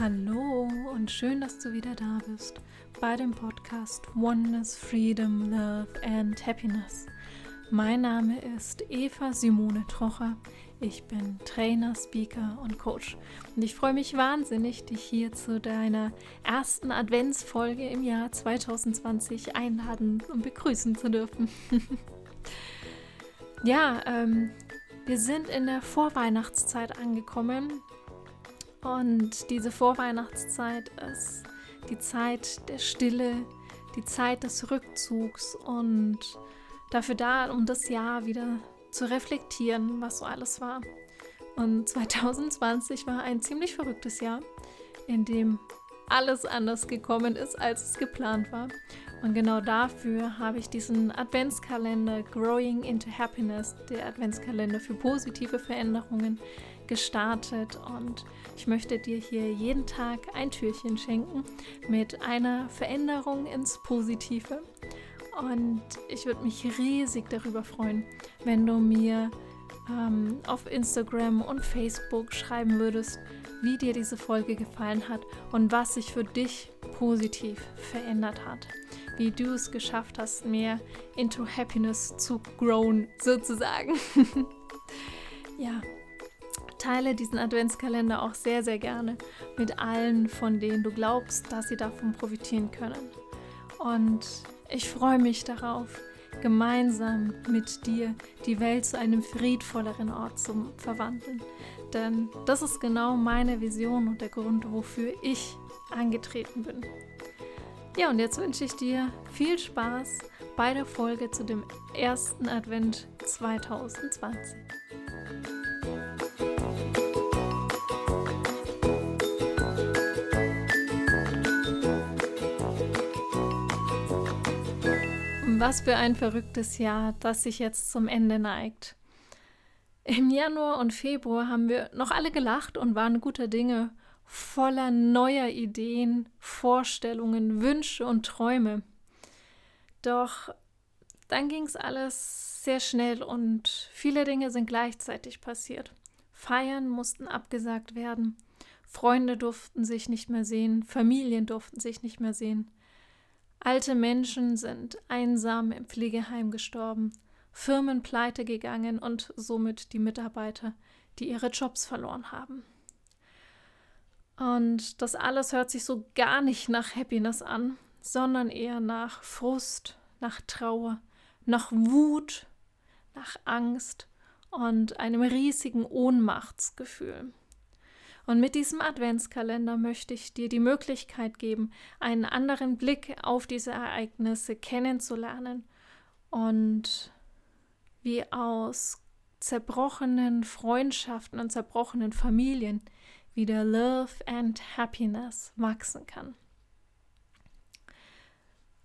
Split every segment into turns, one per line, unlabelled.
Hallo und schön, dass du wieder da bist bei dem Podcast Oneness, Freedom, Love and Happiness. Mein Name ist Eva Simone Trocher. Ich bin Trainer, Speaker und Coach. Und ich freue mich wahnsinnig, dich hier zu deiner ersten Adventsfolge im Jahr 2020 einladen und begrüßen zu dürfen. ja, ähm, wir sind in der Vorweihnachtszeit angekommen. Und diese Vorweihnachtszeit ist die Zeit der Stille, die Zeit des Rückzugs und dafür da, um das Jahr wieder zu reflektieren, was so alles war. Und 2020 war ein ziemlich verrücktes Jahr, in dem alles anders gekommen ist, als es geplant war. Und genau dafür habe ich diesen Adventskalender Growing into Happiness, der Adventskalender für positive Veränderungen, gestartet. Und ich möchte dir hier jeden Tag ein Türchen schenken mit einer Veränderung ins Positive. Und ich würde mich riesig darüber freuen, wenn du mir ähm, auf Instagram und Facebook schreiben würdest, wie dir diese Folge gefallen hat und was sich für dich positiv verändert hat wie du es geschafft hast, mehr into Happiness zu grown, sozusagen. ja, teile diesen Adventskalender auch sehr, sehr gerne mit allen, von denen du glaubst, dass sie davon profitieren können. Und ich freue mich darauf, gemeinsam mit dir die Welt zu einem friedvolleren Ort zu verwandeln. Denn das ist genau meine Vision und der Grund, wofür ich angetreten bin. Ja, und jetzt wünsche ich dir viel Spaß bei der Folge zu dem ersten Advent 2020. Was für ein verrücktes Jahr, das sich jetzt zum Ende neigt. Im Januar und Februar haben wir noch alle gelacht und waren guter Dinge voller neuer Ideen, Vorstellungen, Wünsche und Träume. Doch dann ging es alles sehr schnell und viele Dinge sind gleichzeitig passiert. Feiern mussten abgesagt werden, Freunde durften sich nicht mehr sehen, Familien durften sich nicht mehr sehen. Alte Menschen sind einsam im Pflegeheim gestorben, Firmen pleite gegangen und somit die Mitarbeiter, die ihre Jobs verloren haben. Und das alles hört sich so gar nicht nach Happiness an, sondern eher nach Frust, nach Trauer, nach Wut, nach Angst und einem riesigen Ohnmachtsgefühl. Und mit diesem Adventskalender möchte ich dir die Möglichkeit geben, einen anderen Blick auf diese Ereignisse kennenzulernen und wie aus zerbrochenen Freundschaften und zerbrochenen Familien wieder Love and Happiness wachsen kann.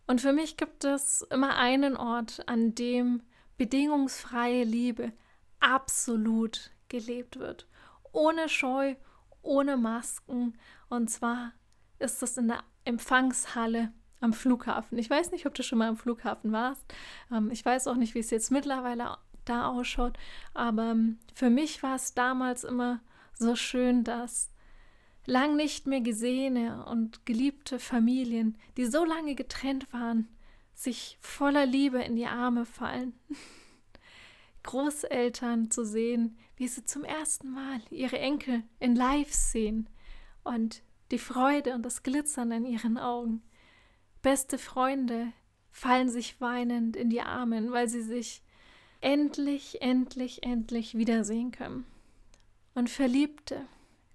Und für mich gibt es immer einen Ort, an dem bedingungsfreie Liebe absolut gelebt wird. Ohne Scheu, ohne Masken. Und zwar ist das in der Empfangshalle am Flughafen. Ich weiß nicht, ob du schon mal am Flughafen warst. Ähm, ich weiß auch nicht, wie es jetzt mittlerweile da ausschaut. Aber ähm, für mich war es damals immer so schön, dass lang nicht mehr gesehene und geliebte Familien, die so lange getrennt waren, sich voller Liebe in die Arme fallen. Großeltern zu sehen, wie sie zum ersten Mal ihre Enkel in Live sehen und die Freude und das Glitzern in ihren Augen. Beste Freunde fallen sich weinend in die Arme, weil sie sich endlich, endlich, endlich wiedersehen können. Und Verliebte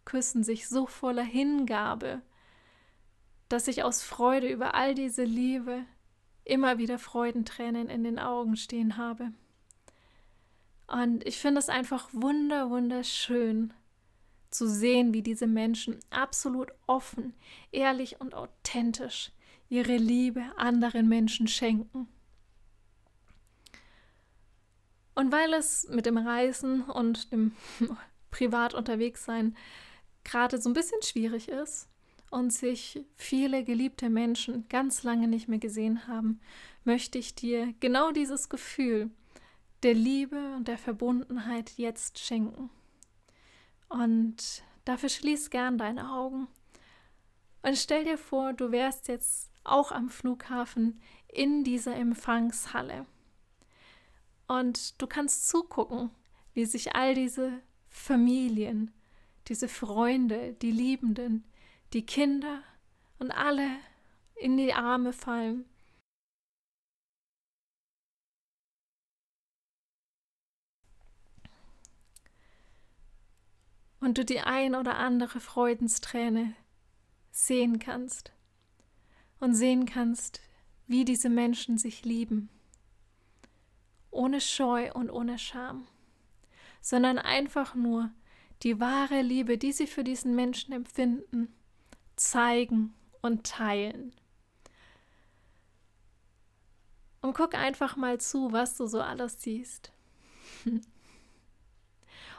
küssen sich so voller Hingabe, dass ich aus Freude über all diese Liebe immer wieder Freudentränen in den Augen stehen habe. Und ich finde es einfach wunder, wunderschön zu sehen, wie diese Menschen absolut offen, ehrlich und authentisch ihre Liebe anderen Menschen schenken. Und weil es mit dem Reisen und dem privat unterwegs sein gerade so ein bisschen schwierig ist und sich viele geliebte Menschen ganz lange nicht mehr gesehen haben, möchte ich dir genau dieses Gefühl der Liebe und der Verbundenheit jetzt schenken. Und dafür schließ gern deine Augen Und stell dir vor, du wärst jetzt auch am Flughafen in dieser Empfangshalle. Und du kannst zugucken, wie sich all diese Familien, diese Freunde, die Liebenden, die Kinder und alle in die Arme fallen. Und du die ein oder andere Freudensträne sehen kannst und sehen kannst, wie diese Menschen sich lieben, ohne Scheu und ohne Scham, sondern einfach nur die wahre Liebe, die sie für diesen Menschen empfinden, zeigen und teilen. Und guck einfach mal zu, was du so alles siehst.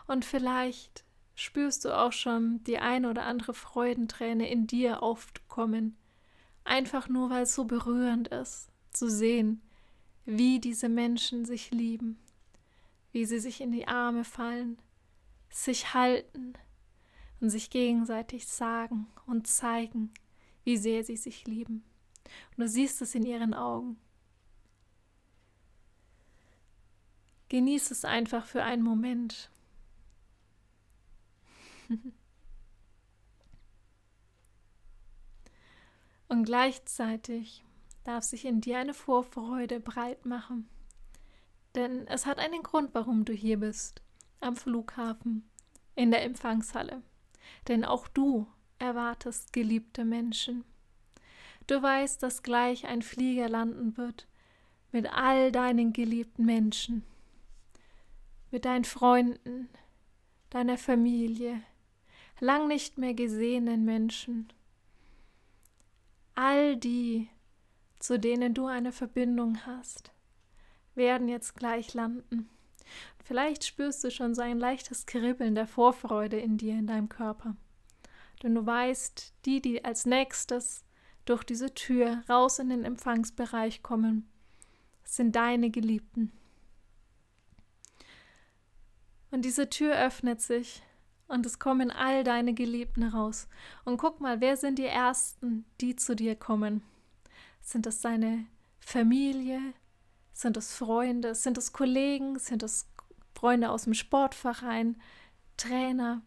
Und vielleicht spürst du auch schon die ein oder andere Freudenträne in dir aufkommen, einfach nur weil es so berührend ist, zu sehen, wie diese Menschen sich lieben, wie sie sich in die Arme fallen, sich halten und sich gegenseitig sagen und zeigen, wie sehr sie sich lieben. Und du siehst es in ihren Augen. Genieß es einfach für einen Moment Und gleichzeitig darf sich in dir eine Vorfreude breit machen. Denn es hat einen Grund, warum du hier bist, am Flughafen, in der Empfangshalle. Denn auch du erwartest geliebte Menschen. Du weißt, dass gleich ein Flieger landen wird mit all deinen geliebten Menschen, mit deinen Freunden, deiner Familie, lang nicht mehr gesehenen Menschen. All die, zu denen du eine Verbindung hast, werden jetzt gleich landen. Vielleicht spürst du schon so ein leichtes Kribbeln der Vorfreude in dir, in deinem Körper. Denn du weißt, die, die als nächstes durch diese Tür raus in den Empfangsbereich kommen, sind deine Geliebten. Und diese Tür öffnet sich und es kommen all deine Geliebten raus. Und guck mal, wer sind die Ersten, die zu dir kommen? Sind es deine Familie? Sind es Freunde? Sind es Kollegen? Sind es Freunde aus dem Sportverein? Trainer?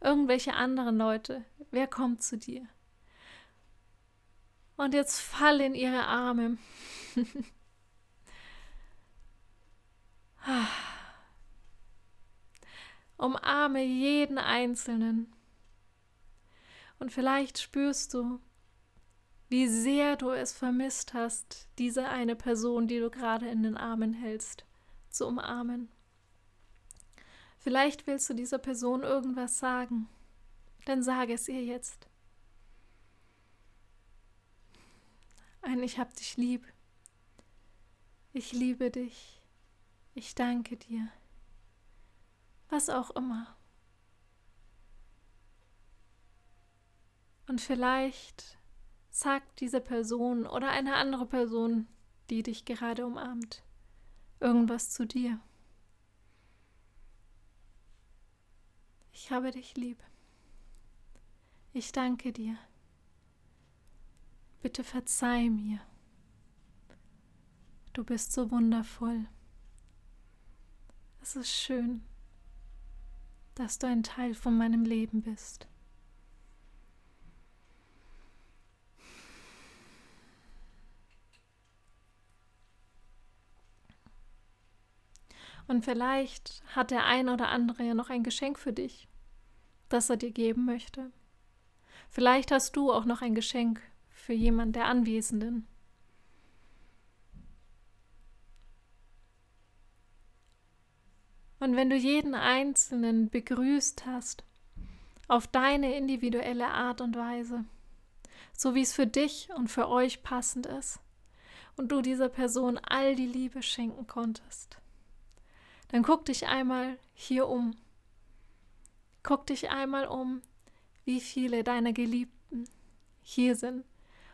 Irgendwelche anderen Leute? Wer kommt zu dir? Und jetzt fall in ihre Arme. ah. Umarme jeden Einzelnen. Und vielleicht spürst du, wie sehr du es vermisst hast, diese eine Person, die du gerade in den Armen hältst, zu umarmen. Vielleicht willst du dieser Person irgendwas sagen, dann sage es ihr jetzt. Ein Ich hab dich lieb. Ich liebe dich. Ich danke dir was auch immer. Und vielleicht sagt diese Person oder eine andere Person, die dich gerade umarmt, irgendwas zu dir. Ich habe dich lieb. Ich danke dir. Bitte verzeih mir. Du bist so wundervoll. Es ist schön dass du ein Teil von meinem Leben bist. Und vielleicht hat der ein oder andere ja noch ein Geschenk für dich, das er dir geben möchte. Vielleicht hast du auch noch ein Geschenk für jemand der Anwesenden. Und wenn du jeden Einzelnen begrüßt hast, auf deine individuelle Art und Weise, so wie es für dich und für euch passend ist, und du dieser Person all die Liebe schenken konntest, dann guck dich einmal hier um. Guck dich einmal um, wie viele deiner Geliebten hier sind.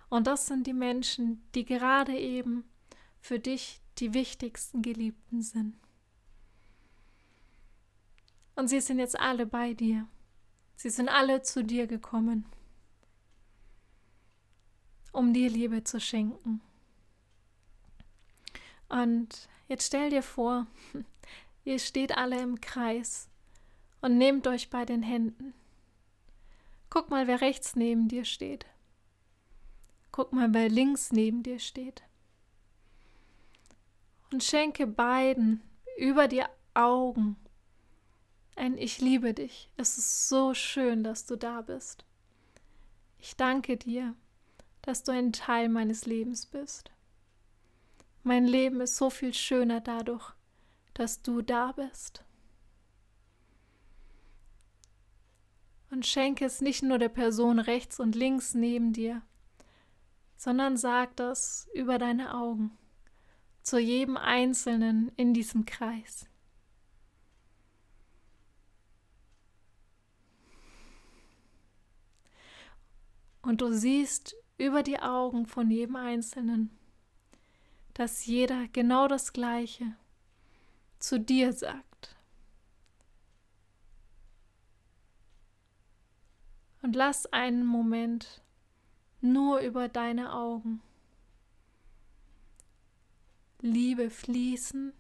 Und das sind die Menschen, die gerade eben für dich die wichtigsten Geliebten sind. Und sie sind jetzt alle bei dir. Sie sind alle zu dir gekommen. um dir Liebe zu schenken. Und jetzt stell dir vor, ihr steht alle im Kreis und nehmt euch bei den Händen. Guck mal, wer rechts neben dir steht. Guck mal, wer links neben dir steht. Und schenke beiden über die Augen ein Ich liebe dich. Es ist so schön, dass du da bist. Ich danke dir, dass du ein Teil meines Lebens bist. Mein Leben ist so viel schöner dadurch, dass du da bist. Und schenke es nicht nur der Person rechts und links neben dir, sondern sag das über deine Augen zu jedem Einzelnen in diesem Kreis. Und du siehst über die Augen von jedem Einzelnen, dass jeder genau das Gleiche zu dir sagt. Und lass einen Moment nur über deine Augen Liebe fließen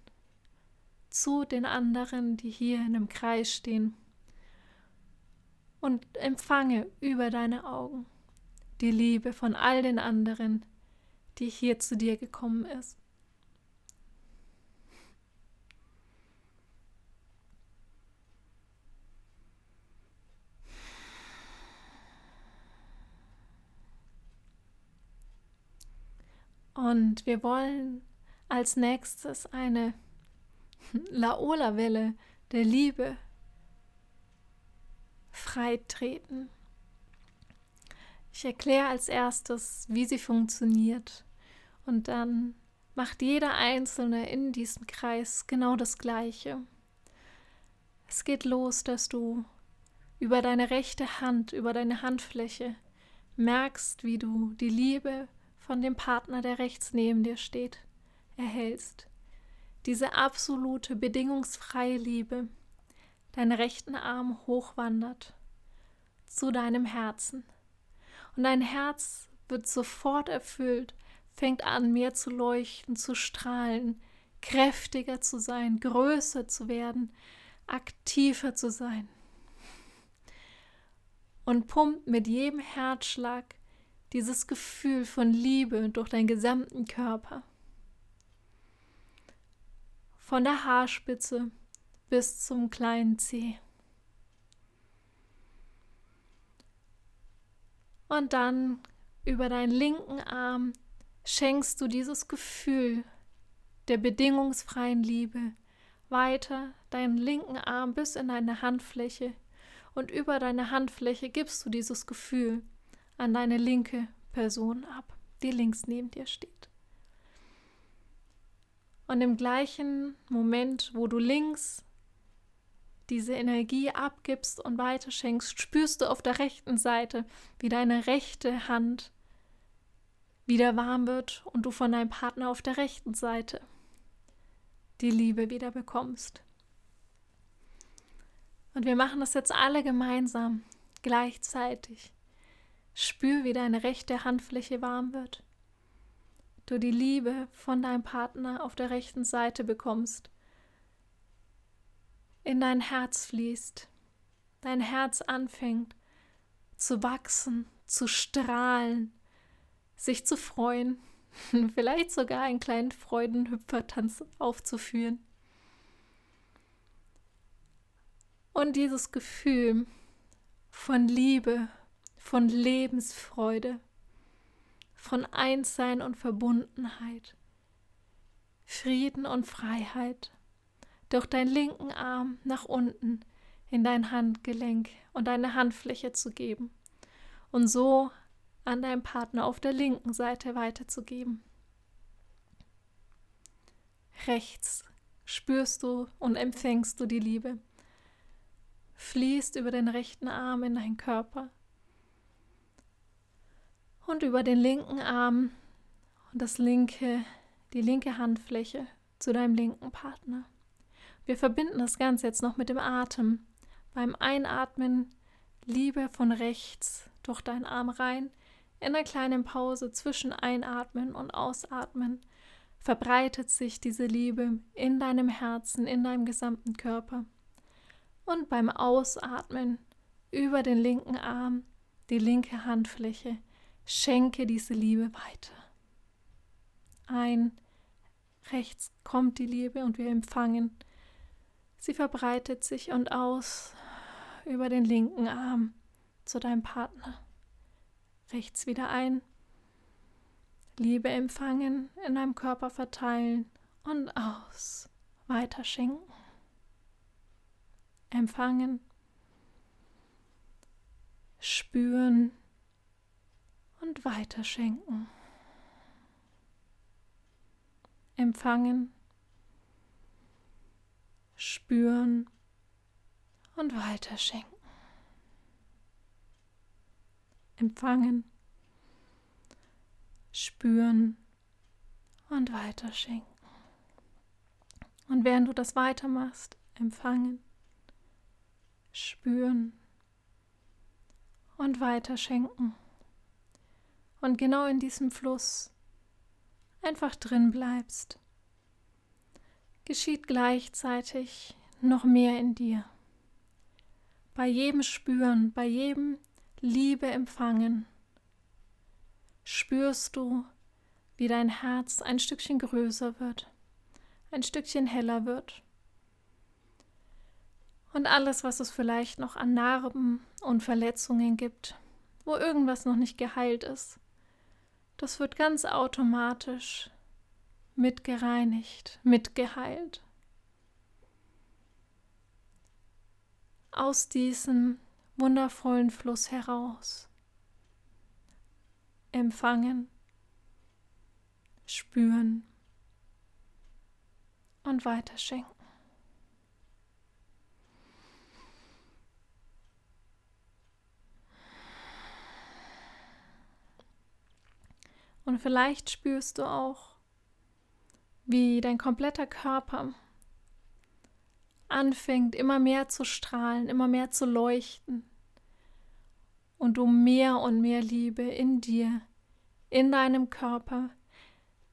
zu den anderen, die hier in einem Kreis stehen. Und empfange über deine Augen die Liebe von all den anderen, die hier zu dir gekommen ist. Und wir wollen als nächstes eine Laola-Welle der Liebe freitreten. Ich erkläre als erstes, wie sie funktioniert und dann macht jeder Einzelne in diesem Kreis genau das Gleiche. Es geht los, dass du über deine rechte Hand, über deine Handfläche merkst, wie du die Liebe von dem Partner, der rechts neben dir steht, erhältst. Diese absolute, bedingungsfreie Liebe, deinen rechten Arm hochwandert zu deinem Herzen und dein Herz wird sofort erfüllt, fängt an, mehr zu leuchten, zu strahlen, kräftiger zu sein, größer zu werden, aktiver zu sein. Und pumpt mit jedem Herzschlag dieses Gefühl von Liebe durch deinen gesamten Körper. Von der Haarspitze bis zum kleinen Zeh. Und dann über deinen linken Arm schenkst du dieses Gefühl der bedingungsfreien Liebe weiter deinen linken Arm bis in deine Handfläche und über deine Handfläche gibst du dieses Gefühl an deine linke Person ab, die links neben dir steht. Und im gleichen Moment, wo du links diese Energie abgibst und weiterschenkst, spürst du auf der rechten Seite, wie deine rechte Hand wieder warm wird und du von deinem Partner auf der rechten Seite die Liebe wieder bekommst. Und wir machen das jetzt alle gemeinsam, gleichzeitig. Spür, wie deine rechte Handfläche warm wird. Du die Liebe von deinem Partner auf der rechten Seite bekommst in dein Herz fließt, dein Herz anfängt zu wachsen, zu strahlen, sich zu freuen, vielleicht sogar einen kleinen Freudenhüpfertanz aufzuführen. Und dieses Gefühl von Liebe, von Lebensfreude, von Einssein und Verbundenheit, Frieden und Freiheit durch deinen linken Arm nach unten in dein Handgelenk und deine Handfläche zu geben und so an deinem Partner auf der linken Seite weiterzugeben. Rechts spürst du und empfängst du die Liebe, fließt über den rechten Arm in deinen Körper und über den linken Arm und das linke, die linke Handfläche zu deinem linken Partner. Wir verbinden das Ganze jetzt noch mit dem Atem. Beim Einatmen Liebe von rechts durch deinen Arm rein in einer kleinen Pause zwischen Einatmen und Ausatmen verbreitet sich diese Liebe in deinem Herzen, in deinem gesamten Körper. Und beim Ausatmen über den linken Arm, die linke Handfläche, schenke diese Liebe weiter. Ein, rechts kommt die Liebe und wir empfangen. Sie verbreitet sich und aus über den linken Arm zu deinem Partner. Rechts wieder ein. Liebe empfangen, in deinem Körper verteilen und aus. Weiter schenken. Empfangen. Spüren und weiter schenken. Empfangen. Spüren und weiter schenken empfangen, spüren und weiterschenken. Und während du das weitermachst, empfangen, spüren und weiterschenken. Und genau in diesem Fluss einfach drin bleibst, geschieht gleichzeitig noch mehr in dir. Bei jedem Spüren, bei jedem Liebe empfangen, spürst du, wie dein Herz ein Stückchen größer wird, ein Stückchen heller wird. Und alles, was es vielleicht noch an Narben und Verletzungen gibt, wo irgendwas noch nicht geheilt ist, das wird ganz automatisch mitgereinigt, mitgeheilt. Aus diesem wundervollen Fluss heraus. Empfangen, spüren und weiterschenken. Und vielleicht spürst du auch, wie dein kompletter Körper anfängt immer mehr zu strahlen, immer mehr zu leuchten und du mehr und mehr Liebe in dir, in deinem Körper,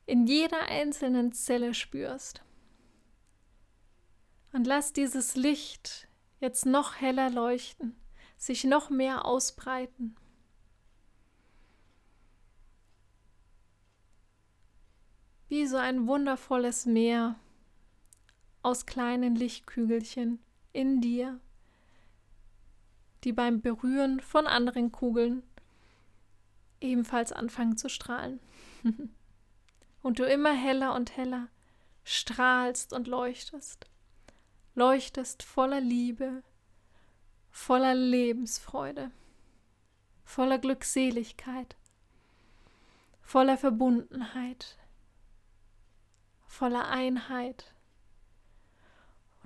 in jeder einzelnen Zelle spürst. Und lass dieses Licht jetzt noch heller leuchten, sich noch mehr ausbreiten. Wie so ein wundervolles Meer aus kleinen Lichtkügelchen in dir, die beim Berühren von anderen Kugeln ebenfalls anfangen zu strahlen. und du immer heller und heller strahlst und leuchtest, leuchtest voller Liebe, voller Lebensfreude, voller Glückseligkeit, voller Verbundenheit, voller Einheit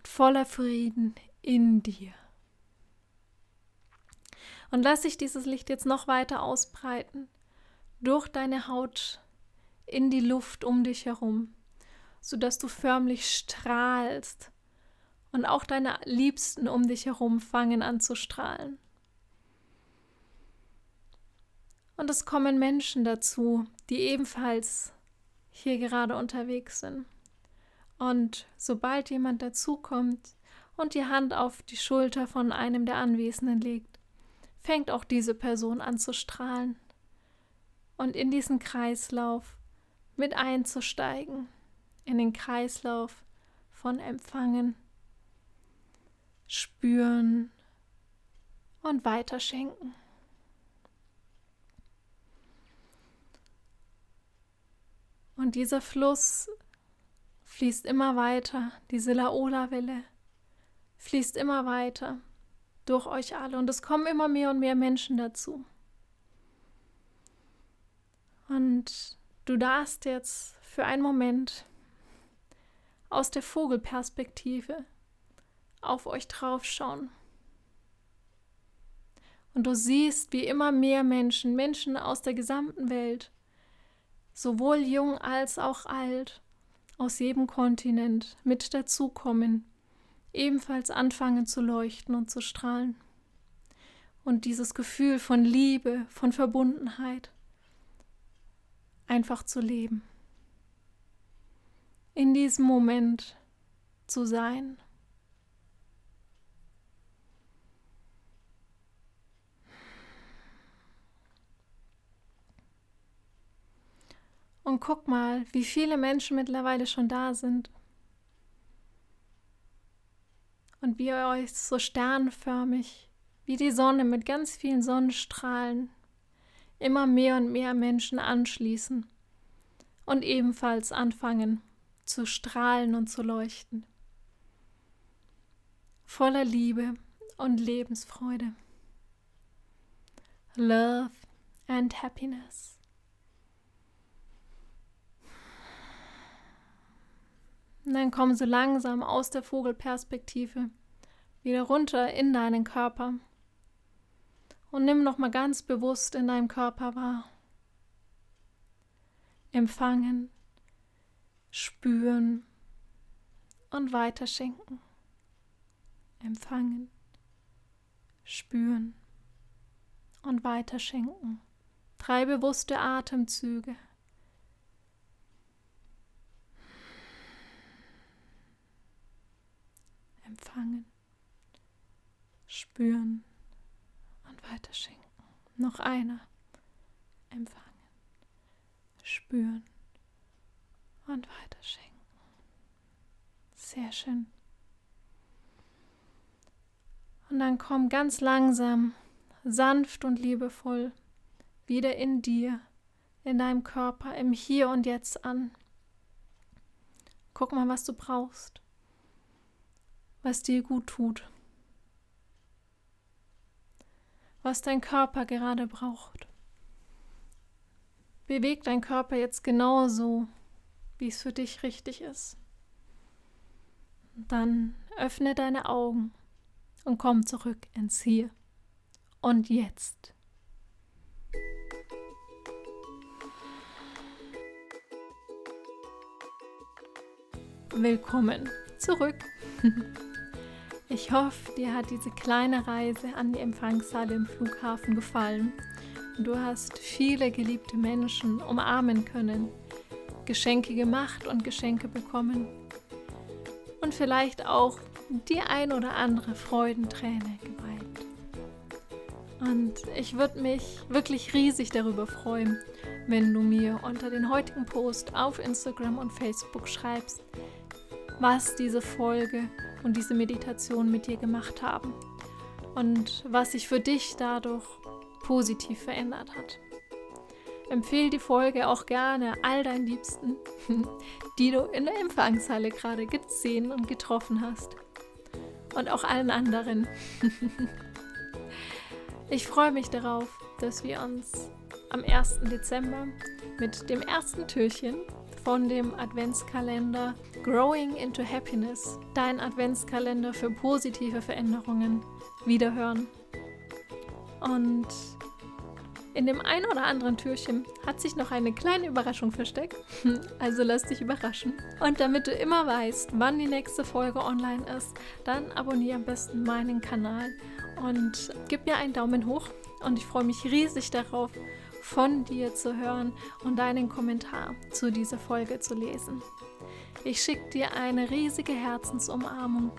voller Frieden in dir. Und lass sich dieses Licht jetzt noch weiter ausbreiten durch deine Haut in die Luft um dich herum, sodass du förmlich strahlst und auch deine Liebsten um dich herum fangen an zu strahlen. Und es kommen Menschen dazu, die ebenfalls hier gerade unterwegs sind. Und sobald jemand dazukommt und die Hand auf die Schulter von einem der Anwesenden legt, fängt auch diese Person an zu strahlen und in diesen Kreislauf mit einzusteigen, in den Kreislauf von Empfangen, Spüren und Weiterschenken. Und dieser Fluss fließt immer weiter, diese Laola-Welle fließt immer weiter durch euch alle und es kommen immer mehr und mehr Menschen dazu. Und du darfst jetzt für einen Moment aus der Vogelperspektive auf euch draufschauen. Und du siehst, wie immer mehr Menschen, Menschen aus der gesamten Welt, sowohl jung als auch alt, aus jedem Kontinent mit dazukommen, ebenfalls anfangen zu leuchten und zu strahlen. Und dieses Gefühl von Liebe, von Verbundenheit einfach zu leben. In diesem Moment zu sein. Und guck mal, wie viele Menschen mittlerweile schon da sind. Und wie ihr euch so sternförmig, wie die Sonne mit ganz vielen Sonnenstrahlen, immer mehr und mehr Menschen anschließen und ebenfalls anfangen zu strahlen und zu leuchten. Voller Liebe und Lebensfreude. Love and happiness. Und dann komm so langsam aus der Vogelperspektive wieder runter in deinen Körper und nimm noch mal ganz bewusst in deinem Körper wahr. Empfangen, spüren und weiterschenken. Empfangen, spüren und weiterschenken. Drei bewusste Atemzüge. Empfangen, spüren und weiterschenken. Noch einer. Empfangen, spüren und weiterschenken. Sehr schön. Und dann komm ganz langsam, sanft und liebevoll wieder in dir, in deinem Körper, im Hier und Jetzt an. Guck mal, was du brauchst was dir gut tut, was dein Körper gerade braucht. Beweg dein Körper jetzt genauso, wie es für dich richtig ist. Dann öffne deine Augen und komm zurück ins Hier und Jetzt. Willkommen zurück. Ich hoffe, dir hat diese kleine Reise an die Empfangshalle im Flughafen gefallen und du hast viele geliebte Menschen umarmen können, Geschenke gemacht und Geschenke bekommen und vielleicht auch die ein oder andere Freudenträne geweint. Und ich würde mich wirklich riesig darüber freuen, wenn du mir unter den heutigen Post auf Instagram und Facebook schreibst, was diese Folge und diese Meditation mit dir gemacht haben und was sich für dich dadurch positiv verändert hat. Empfehle die Folge auch gerne all deinen Liebsten, die du in der Empfangshalle gerade gesehen und getroffen hast. Und auch allen anderen. ich freue mich darauf, dass wir uns am 1. Dezember mit dem ersten Türchen von dem Adventskalender Growing into Happiness, dein Adventskalender für positive Veränderungen, wiederhören. Und in dem einen oder anderen Türchen hat sich noch eine kleine Überraschung versteckt. Also lass dich überraschen. Und damit du immer weißt, wann die nächste Folge online ist, dann abonniere am besten meinen Kanal und gib mir einen Daumen hoch. Und ich freue mich riesig darauf, von dir zu hören und deinen Kommentar zu dieser Folge zu lesen. Ich schicke dir eine riesige Herzensumarmung.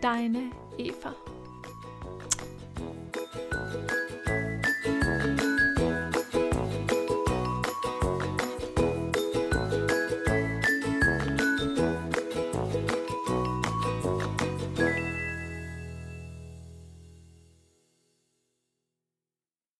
Deine Eva.